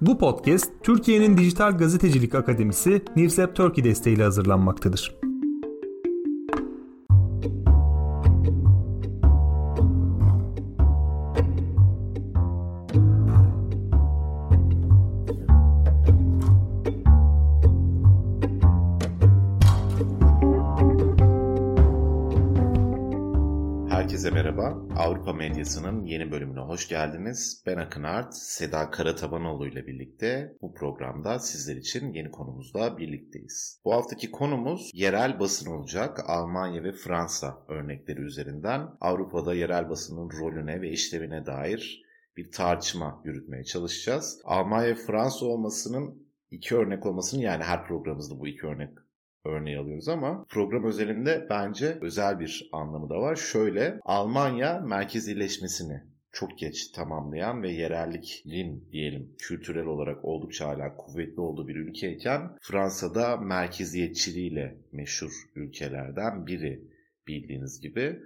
Bu podcast Türkiye'nin Dijital Gazetecilik Akademisi Newsep Turkey desteğiyle hazırlanmaktadır. Medyası'nın yeni bölümüne hoş geldiniz. Ben Akın Art, Seda Karatabanoğlu ile birlikte bu programda sizler için yeni konumuzla birlikteyiz. Bu haftaki konumuz yerel basın olacak. Almanya ve Fransa örnekleri üzerinden Avrupa'da yerel basının rolüne ve işlevine dair bir tartışma yürütmeye çalışacağız. Almanya ve Fransa olmasının iki örnek olmasının yani her programımızda bu iki örnek örneği alıyoruz ama program özelinde bence özel bir anlamı da var. Şöyle Almanya merkezileşmesini çok geç tamamlayan ve yerellikin diyelim kültürel olarak oldukça hala kuvvetli olduğu bir ülkeyken Fransa'da merkeziyetçiliğiyle meşhur ülkelerden biri bildiğiniz gibi.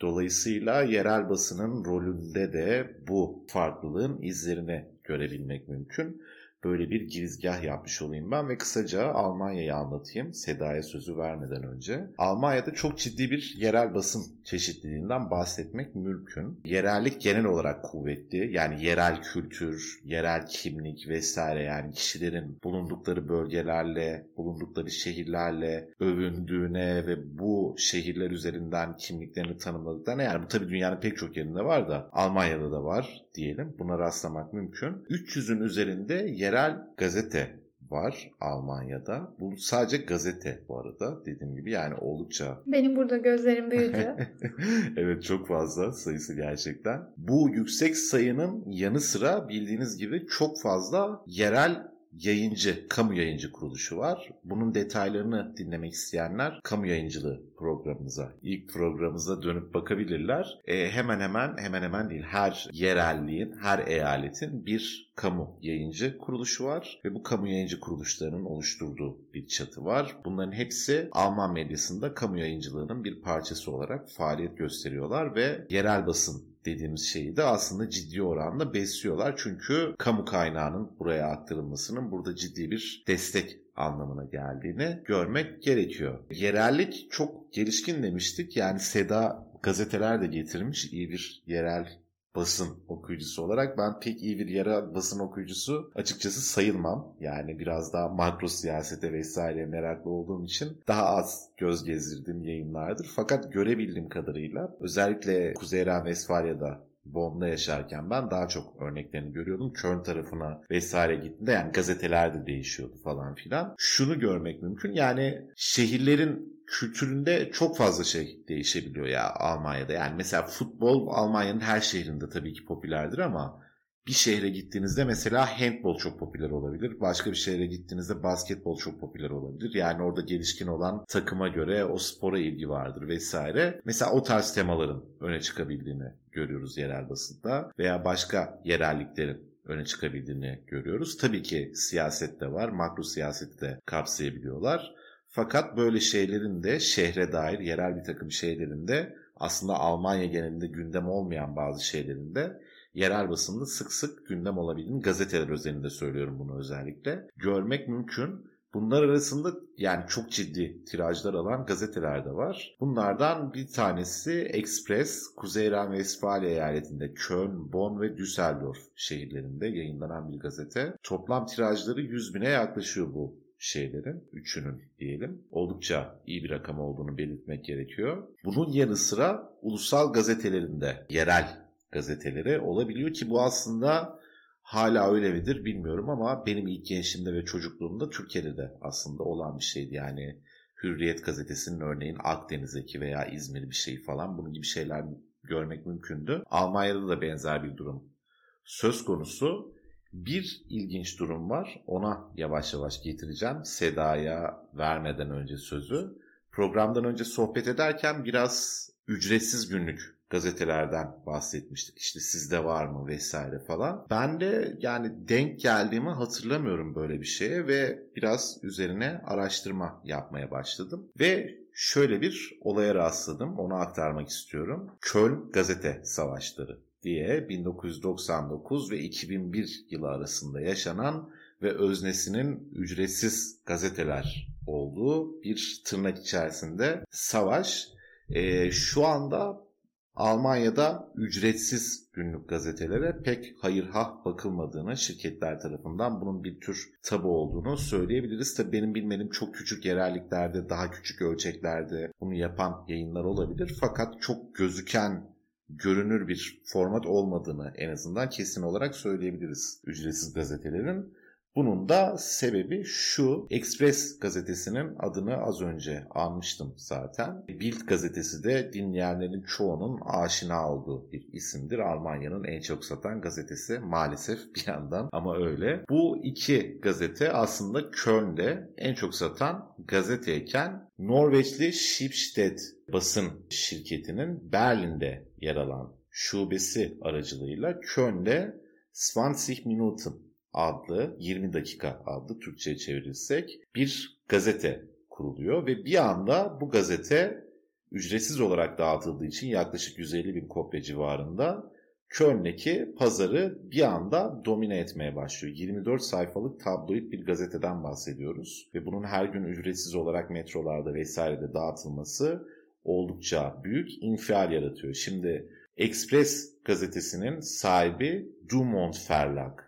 Dolayısıyla yerel basının rolünde de bu farklılığın izlerini görebilmek mümkün böyle bir girizgah yapmış olayım ben ve kısaca Almanya'yı anlatayım Seda'ya sözü vermeden önce. Almanya'da çok ciddi bir yerel basın çeşitliliğinden bahsetmek mümkün. Yerellik genel olarak kuvvetli. Yani yerel kültür, yerel kimlik vesaire yani kişilerin bulundukları bölgelerle, bulundukları şehirlerle övündüğüne ve bu şehirler üzerinden kimliklerini tanımladıklarına yani bu tabii dünyanın pek çok yerinde var da Almanya'da da var diyelim. Buna rastlamak mümkün. 300'ün üzerinde yerel gazete var Almanya'da. Bu sadece gazete bu arada dediğim gibi yani oldukça. Benim burada gözlerim büyüdü. evet çok fazla sayısı gerçekten. Bu yüksek sayının yanı sıra bildiğiniz gibi çok fazla yerel yayıncı, kamu yayıncı kuruluşu var. Bunun detaylarını dinlemek isteyenler kamu yayıncılığı programımıza, ilk programımıza dönüp bakabilirler. E, hemen hemen, hemen hemen değil her yerelliğin, her eyaletin bir kamu yayıncı kuruluşu var ve bu kamu yayıncı kuruluşlarının oluşturduğu bir çatı var. Bunların hepsi Alman medyasında kamu yayıncılığının bir parçası olarak faaliyet gösteriyorlar ve yerel basın dediğimiz şeyi de aslında ciddi oranda besliyorlar. Çünkü kamu kaynağının buraya aktarılmasının burada ciddi bir destek anlamına geldiğini görmek gerekiyor. Yerellik çok gelişkin demiştik. Yani Seda gazeteler de getirmiş iyi bir yerel basın okuyucusu olarak ben pek iyi bir yerel basın okuyucusu açıkçası sayılmam. Yani biraz daha makro siyasete vesaire meraklı olduğum için daha az göz gezdirdiğim yayınlardır. Fakat görebildiğim kadarıyla özellikle Kuzey Ren Vesfalya'da Bonn'da yaşarken ben daha çok örneklerini görüyordum. Köln tarafına vesaire gittiğinde yani gazeteler de değişiyordu falan filan. Şunu görmek mümkün yani şehirlerin kültüründe çok fazla şey değişebiliyor ya Almanya'da. Yani mesela futbol Almanya'nın her şehrinde tabii ki popülerdir ama bir şehre gittiğinizde mesela handball çok popüler olabilir. Başka bir şehre gittiğinizde basketbol çok popüler olabilir. Yani orada gelişkin olan takıma göre o spora ilgi vardır vesaire. Mesela o tarz temaların öne çıkabildiğini görüyoruz yerel basında veya başka yerelliklerin öne çıkabildiğini görüyoruz. Tabii ki siyaset de var, makro siyaseti de kapsayabiliyorlar. Fakat böyle şeylerin de şehre dair yerel bir takım şeylerin de aslında Almanya genelinde gündem olmayan bazı şeylerin de yerel basında sık sık gündem olabildiğini gazeteler özelinde söylüyorum bunu özellikle. Görmek mümkün. Bunlar arasında yani çok ciddi tirajlar alan gazeteler de var. Bunlardan bir tanesi Express, Kuzey Ren-Vestfalya eyaletinde Köln, Bonn ve Düsseldorf şehirlerinde yayınlanan bir gazete. Toplam tirajları 100 bine yaklaşıyor bu şeylerin, üçünün diyelim oldukça iyi bir rakam olduğunu belirtmek gerekiyor. Bunun yanı sıra ulusal gazetelerinde yerel gazeteleri olabiliyor ki bu aslında hala öyle midir bilmiyorum ama benim ilk gençliğimde ve çocukluğumda Türkiye'de de aslında olan bir şeydi. Yani Hürriyet gazetesinin örneğin Akdeniz'deki veya İzmir bir şey falan bunun gibi şeyler görmek mümkündü. Almanya'da da benzer bir durum söz konusu. Bir ilginç durum var. Ona yavaş yavaş getireceğim. Seda'ya vermeden önce sözü. Programdan önce sohbet ederken biraz ücretsiz günlük gazetelerden bahsetmiştik. İşte sizde var mı vesaire falan. Ben de yani denk geldiğimi hatırlamıyorum böyle bir şeye ve biraz üzerine araştırma yapmaya başladım. Ve şöyle bir olaya rastladım. Onu aktarmak istiyorum. Köln Gazete Savaşları diye 1999 ve 2001 yılı arasında yaşanan ve öznesinin ücretsiz gazeteler olduğu bir tırnak içerisinde savaş. E, şu anda Almanya'da ücretsiz günlük gazetelere pek hayır ha bakılmadığını şirketler tarafından bunun bir tür tabu olduğunu söyleyebiliriz. Tabii benim bilmediğim çok küçük yerelliklerde, daha küçük ölçeklerde bunu yapan yayınlar olabilir. Fakat çok gözüken görünür bir format olmadığını en azından kesin olarak söyleyebiliriz ücretsiz gazetelerin. Bunun da sebebi şu. Express gazetesinin adını az önce almıştım zaten. Bild gazetesi de dinleyenlerin çoğunun aşina olduğu bir isimdir. Almanya'nın en çok satan gazetesi maalesef bir yandan ama öyle. Bu iki gazete aslında Köln'de en çok satan gazeteyken Norveçli Schibsted basın şirketinin Berlin'de yer alan şubesi aracılığıyla Köln'de 20 Minuten adlı 20 dakika adlı Türkçe'ye çevirirsek bir gazete kuruluyor ve bir anda bu gazete ücretsiz olarak dağıtıldığı için yaklaşık 150 bin kopya civarında Köln'deki pazarı bir anda domine etmeye başlıyor. 24 sayfalık tabloid bir gazeteden bahsediyoruz ve bunun her gün ücretsiz olarak metrolarda vesairede dağıtılması oldukça büyük infial yaratıyor. Şimdi Express gazetesinin sahibi Dumont Verlag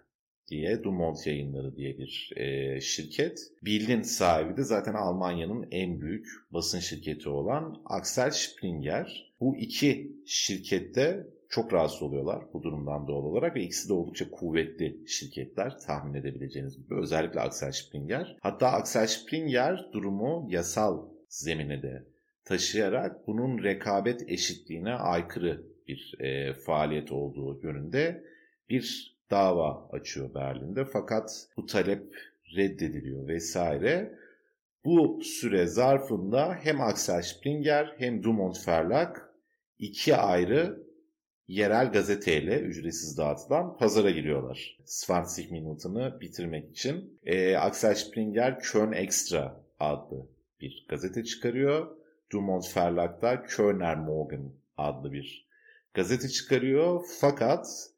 diye Dumont Yayınları diye bir e, şirket. Bild'in sahibi de zaten Almanya'nın en büyük basın şirketi olan Axel Springer. Bu iki şirkette çok rahatsız oluyorlar bu durumdan doğal olarak ve ikisi de oldukça kuvvetli şirketler tahmin edebileceğiniz gibi. Özellikle Axel Springer. Hatta Axel Springer durumu yasal zemine de taşıyarak bunun rekabet eşitliğine aykırı bir e, faaliyet olduğu yönünde bir dava açıyor Berlin'de. Fakat bu talep reddediliyor vesaire. Bu süre zarfında hem Axel Springer hem Dumont Verlag iki ayrı yerel gazeteyle ücretsiz dağıtılan pazara giriyorlar. 20 Minute'ını bitirmek için. E, Axel Springer Köln Extra adlı bir gazete çıkarıyor. Dumont Verlag da Kölner Morgen adlı bir gazete çıkarıyor. Fakat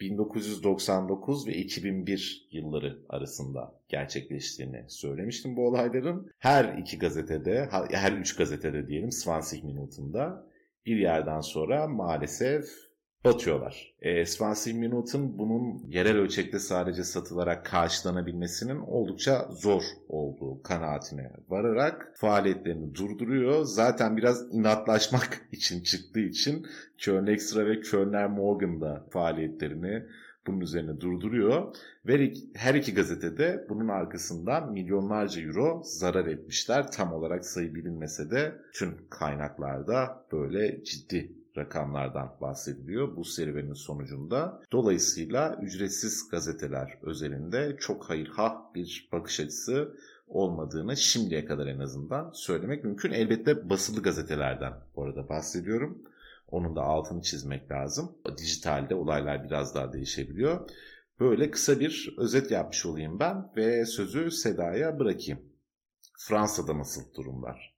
1999 ve 2001 yılları arasında gerçekleştiğini söylemiştim bu olayların. Her iki gazetede, her üç gazetede diyelim 20 Minute'unda bir yerden sonra maalesef batıyorlar. E, Swansea Minute'ın bunun yerel ölçekte sadece satılarak karşılanabilmesinin oldukça zor olduğu kanaatine vararak faaliyetlerini durduruyor. Zaten biraz inatlaşmak için çıktığı için Köln Extra ve Kölner Morgan da faaliyetlerini bunun üzerine durduruyor. Ve her iki gazetede bunun arkasından milyonlarca euro zarar etmişler. Tam olarak sayı bilinmese de tüm kaynaklarda böyle ciddi rakamlardan bahsediliyor bu serüvenin sonucunda. Dolayısıyla ücretsiz gazeteler özelinde çok hayırhah bir bakış açısı olmadığını şimdiye kadar en azından söylemek mümkün. Elbette basılı gazetelerden bu arada bahsediyorum. Onun da altını çizmek lazım. Dijitalde olaylar biraz daha değişebiliyor. Böyle kısa bir özet yapmış olayım ben ve sözü Seda'ya bırakayım. Fransa'da nasıl durumlar?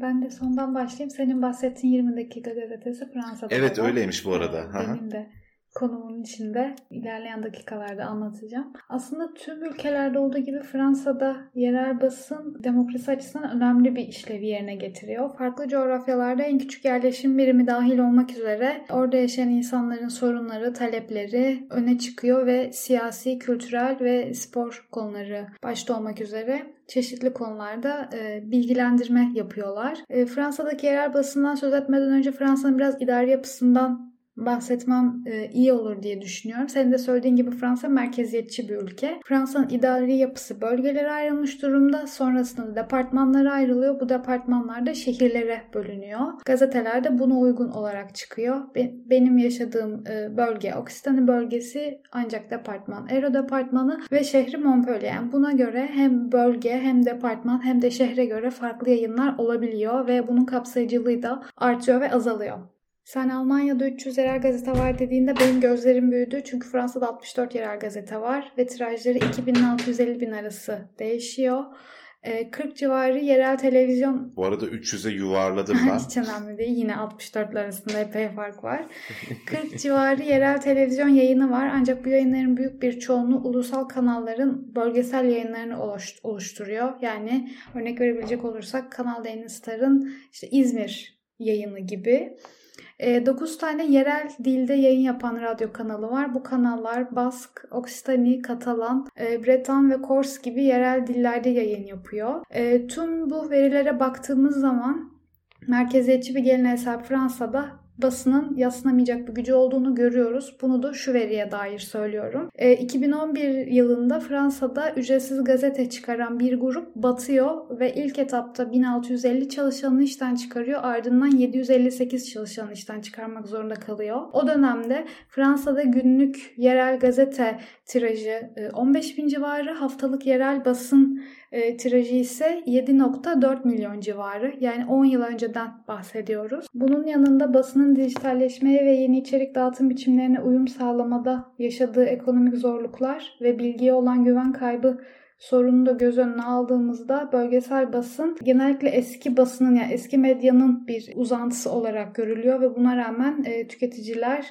Ben de sondan başlayayım. Senin bahsettiğin 20 dakika gazetesi Fransa'da. Evet öyleymiş bu arada. Benim de konumun içinde ilerleyen dakikalarda anlatacağım. Aslında tüm ülkelerde olduğu gibi Fransa'da yerel basın demokrasi açısından önemli bir işlevi yerine getiriyor. Farklı coğrafyalarda en küçük yerleşim birimi dahil olmak üzere orada yaşayan insanların sorunları, talepleri öne çıkıyor ve siyasi, kültürel ve spor konuları başta olmak üzere çeşitli konularda e, bilgilendirme yapıyorlar. E, Fransa'daki yerel basından söz etmeden önce Fransa'nın biraz idari yapısından bahsetmem e, iyi olur diye düşünüyorum. Senin de söylediğin gibi Fransa merkeziyetçi bir ülke. Fransa'nın idari yapısı bölgelere ayrılmış durumda. Sonrasında departmanlara ayrılıyor. Bu departmanlar da şehirlere bölünüyor. Gazeteler de buna uygun olarak çıkıyor. Benim yaşadığım e, bölge Oksitani bölgesi ancak departman Ero departmanı ve şehri Montpellier. Yani buna göre hem bölge hem departman hem de şehre göre farklı yayınlar olabiliyor ve bunun kapsayıcılığı da artıyor ve azalıyor. Sen Almanya'da 300 yerel gazete var dediğinde benim gözlerim büyüdü. Çünkü Fransa'da 64 yerel gazete var ve tirajları 2000 650 bin arası değişiyor. 40 civarı yerel televizyon... Bu arada 300'e yuvarladım ben. Hiç önemli değil. Yine 64 arasında epey fark var. 40 civarı yerel televizyon yayını var. Ancak bu yayınların büyük bir çoğunluğu ulusal kanalların bölgesel yayınlarını oluşturuyor. Yani örnek verebilecek olursak Kanal D Star'ın işte İzmir yayını gibi. 9 tane yerel dilde yayın yapan radyo kanalı var. Bu kanallar Bask, Oksitani, Katalan, Breton ve Kors gibi yerel dillerde yayın yapıyor. Tüm bu verilere baktığımız zaman merkeziyetçi bir geleneksel Fransa'da basının yaslanamayacak bir gücü olduğunu görüyoruz. Bunu da şu veriye dair söylüyorum. E, 2011 yılında Fransa'da ücretsiz gazete çıkaran bir grup batıyor ve ilk etapta 1650 çalışanını işten çıkarıyor. Ardından 758 çalışanını işten çıkarmak zorunda kalıyor. O dönemde Fransa'da günlük yerel gazete tirajı 15 e, bin civarı, haftalık yerel basın e, tirajı ise 7.4 milyon civarı. Yani 10 yıl önceden bahsediyoruz. Bunun yanında basının dijitalleşmeye ve yeni içerik dağıtım biçimlerine uyum sağlamada yaşadığı ekonomik zorluklar ve bilgiye olan güven kaybı sorunu da göz önüne aldığımızda bölgesel basın genellikle eski basının yani eski medyanın bir uzantısı olarak görülüyor ve buna rağmen e, tüketiciler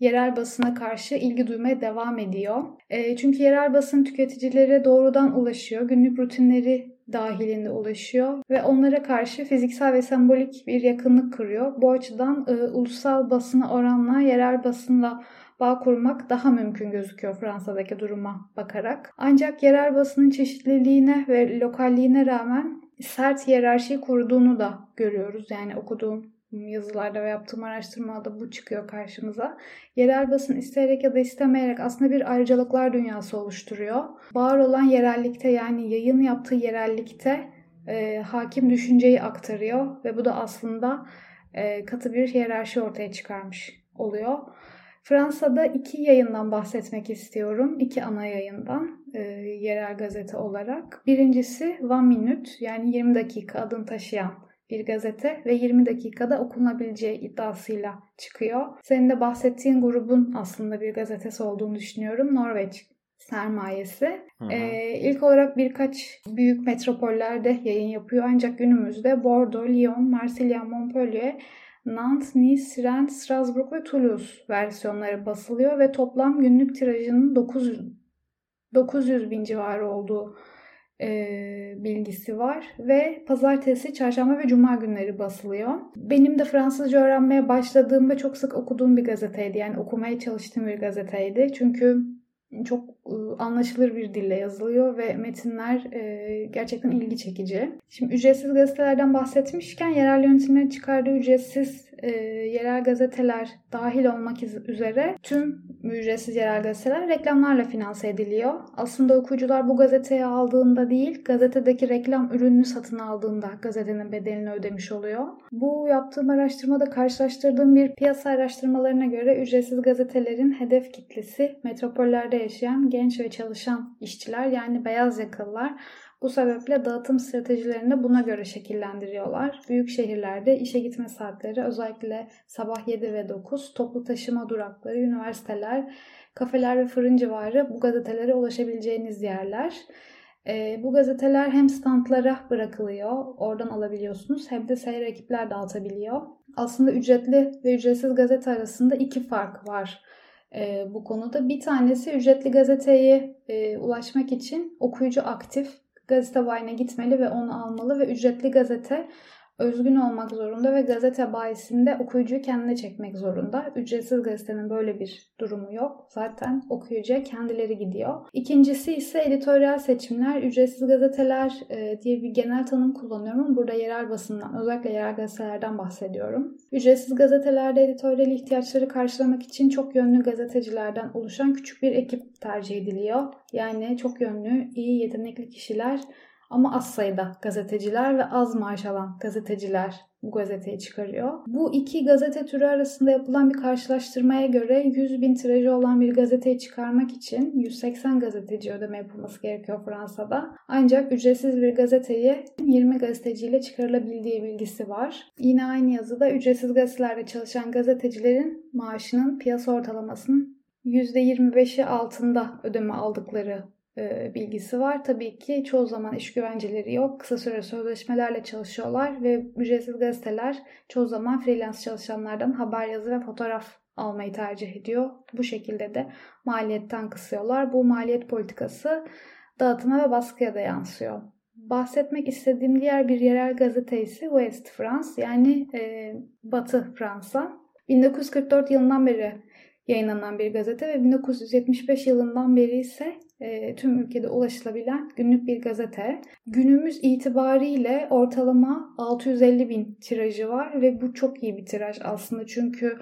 yerel basına karşı ilgi duymaya devam ediyor. E, çünkü yerel basın tüketicilere doğrudan ulaşıyor. Günlük rutinleri dahilinde ulaşıyor ve onlara karşı fiziksel ve sembolik bir yakınlık kuruyor. Bu açıdan e, ulusal basına oranla yerel basınla bağ kurmak daha mümkün gözüküyor Fransa'daki duruma bakarak. Ancak yerel basının çeşitliliğine ve lokalliğine rağmen sert hiyerarşi kurduğunu da görüyoruz. Yani okuduğum yazılarda ve yaptığım araştırmada bu çıkıyor karşımıza. Yerel basın isteyerek ya da istemeyerek aslında bir ayrıcalıklar dünyası oluşturuyor. Var olan yerellikte yani yayın yaptığı yerellikte e, hakim düşünceyi aktarıyor ve bu da aslında e, katı bir hiyerarşi ortaya çıkarmış oluyor. Fransa'da iki yayından bahsetmek istiyorum. İki ana yayından e, yerel gazete olarak. Birincisi One Minute yani 20 dakika adını taşıyan bir gazete ve 20 dakikada okunabileceği iddiasıyla çıkıyor. Senin de bahsettiğin grubun aslında bir gazetesi olduğunu düşünüyorum. Norveç sermayesi. Hı hı. Ee, ilk olarak birkaç büyük metropollerde yayın yapıyor ancak günümüzde Bordeaux, Lyon, Marsilya, Montpellier, Nantes, Nice, Rennes, Strasbourg ve Toulouse versiyonları basılıyor ve toplam günlük tirajının 900, 900 bin civarı olduğu e, bilgisi var ve pazartesi, çarşamba ve cuma günleri basılıyor. Benim de Fransızca öğrenmeye başladığımda çok sık okuduğum bir gazeteydi. Yani okumaya çalıştığım bir gazeteydi. Çünkü çok anlaşılır bir dille yazılıyor ve metinler gerçekten ilgi çekici. Şimdi ücretsiz gazetelerden bahsetmişken yerel yönetimlerin çıkardığı ücretsiz yerel gazeteler dahil olmak üzere tüm ücretsiz yerel gazeteler reklamlarla finanse ediliyor. Aslında okuyucular bu gazeteyi aldığında değil, gazetedeki reklam ürününü satın aldığında gazetenin bedelini ödemiş oluyor. Bu yaptığım araştırmada karşılaştırdığım bir piyasa araştırmalarına göre ücretsiz gazetelerin hedef kitlesi metropollerde yaşayan genç ve çalışan işçiler yani beyaz yakalılar. Bu sebeple dağıtım stratejilerini buna göre şekillendiriyorlar. Büyük şehirlerde işe gitme saatleri özellikle sabah 7 ve 9, toplu taşıma durakları, üniversiteler, kafeler ve fırın civarı bu gazetelere ulaşabileceğiniz yerler. E, bu gazeteler hem standlara bırakılıyor, oradan alabiliyorsunuz hem de seyir ekipler dağıtabiliyor. Aslında ücretli ve ücretsiz gazete arasında iki fark var e, bu konuda. Bir tanesi ücretli gazeteye e, ulaşmak için okuyucu aktif gazete bayine gitmeli ve onu almalı ve ücretli gazete özgün olmak zorunda ve gazete bayisinde okuyucuyu kendine çekmek zorunda. Ücretsiz gazetenin böyle bir durumu yok. Zaten okuyucuya kendileri gidiyor. İkincisi ise editoryal seçimler. Ücretsiz gazeteler e, diye bir genel tanım kullanıyorum ama burada yerel basından, özellikle yerel gazetelerden bahsediyorum. Ücretsiz gazetelerde editoryal ihtiyaçları karşılamak için çok yönlü gazetecilerden oluşan küçük bir ekip tercih ediliyor. Yani çok yönlü, iyi, yetenekli kişiler ama az sayıda gazeteciler ve az maaş alan gazeteciler bu gazeteyi çıkarıyor. Bu iki gazete türü arasında yapılan bir karşılaştırmaya göre 100 bin tirajı olan bir gazeteyi çıkarmak için 180 gazeteci ödeme yapılması gerekiyor Fransa'da. Ancak ücretsiz bir gazeteyi 20 gazeteciyle çıkarılabildiği bilgisi var. Yine aynı yazıda ücretsiz gazetelerde çalışan gazetecilerin maaşının piyasa ortalamasının %25'i altında ödeme aldıkları e, bilgisi var. Tabii ki çoğu zaman iş güvenceleri yok. Kısa süre sözleşmelerle çalışıyorlar ve ücretsiz gazeteler çoğu zaman freelance çalışanlardan haber yazı ve fotoğraf almayı tercih ediyor. Bu şekilde de maliyetten kısıyorlar. Bu maliyet politikası dağıtıma ve baskıya da yansıyor. Bahsetmek istediğim diğer bir yerel gazete ise West France yani e, Batı Fransa. 1944 yılından beri yayınlanan bir gazete ve 1975 yılından beri ise e, tüm ülkede ulaşılabilen günlük bir gazete. Günümüz itibariyle ortalama 650 bin tirajı var ve bu çok iyi bir tiraj aslında çünkü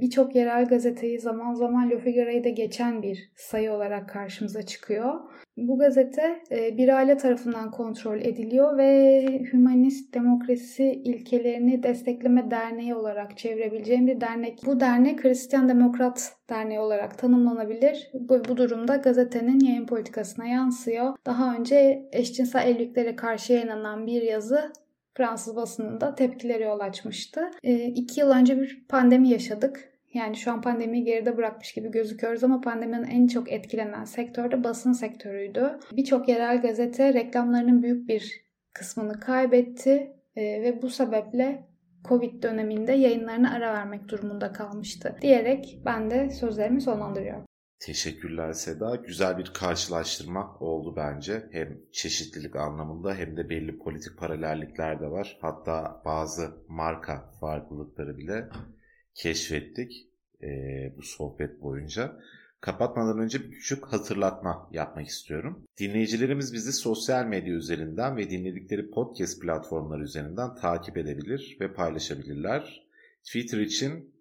birçok yerel gazeteyi zaman zaman Le Figaro'yu da geçen bir sayı olarak karşımıza çıkıyor. Bu gazete e, bir aile tarafından kontrol ediliyor ve hümanist demokrasi ilkelerini destekleme derneği olarak çevirebileceğim bir dernek. Bu dernek Hristiyan Demokrat Derneği olarak tanımlanabilir. Bu, bu durumda gazetenin yayın politikasına yansıyor. Daha önce eşcinsel evliliklere karşı yayınlanan bir yazı Fransız basınında tepkileri yol açmıştı. E, iki yıl önce bir pandemi yaşadık. Yani şu an pandemiyi geride bırakmış gibi gözüküyoruz ama pandeminin en çok etkilenen sektör de basın sektörüydü. Birçok yerel gazete reklamlarının büyük bir kısmını kaybetti e, ve bu sebeple Covid döneminde yayınlarına ara vermek durumunda kalmıştı diyerek ben de sözlerimi sonlandırıyorum. Teşekkürler Seda. Güzel bir karşılaştırma oldu bence. Hem çeşitlilik anlamında hem de belli politik paralellikler de var. Hatta bazı marka farklılıkları bile keşfettik e, bu sohbet boyunca. Kapatmadan önce bir küçük hatırlatma yapmak istiyorum. Dinleyicilerimiz bizi sosyal medya üzerinden ve dinledikleri podcast platformları üzerinden takip edebilir ve paylaşabilirler. Twitter için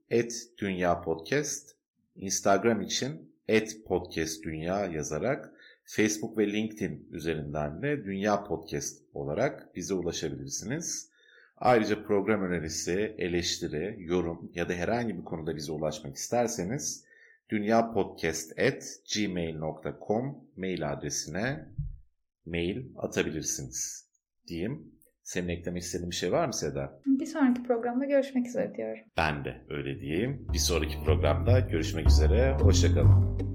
@dünya_podcast, Instagram için et podcast dünya yazarak Facebook ve LinkedIn üzerinden de Dünya Podcast olarak bize ulaşabilirsiniz. Ayrıca program önerisi, eleştiri, yorum ya da herhangi bir konuda bize ulaşmak isterseniz dünyapodcast.gmail.com mail adresine mail atabilirsiniz diyeyim. Senin eklemek istediğin bir şey var mı Seda? Bir sonraki programda görüşmek üzere diyorum. Ben de öyle diyeyim. Bir sonraki programda görüşmek üzere. Hoşçakalın.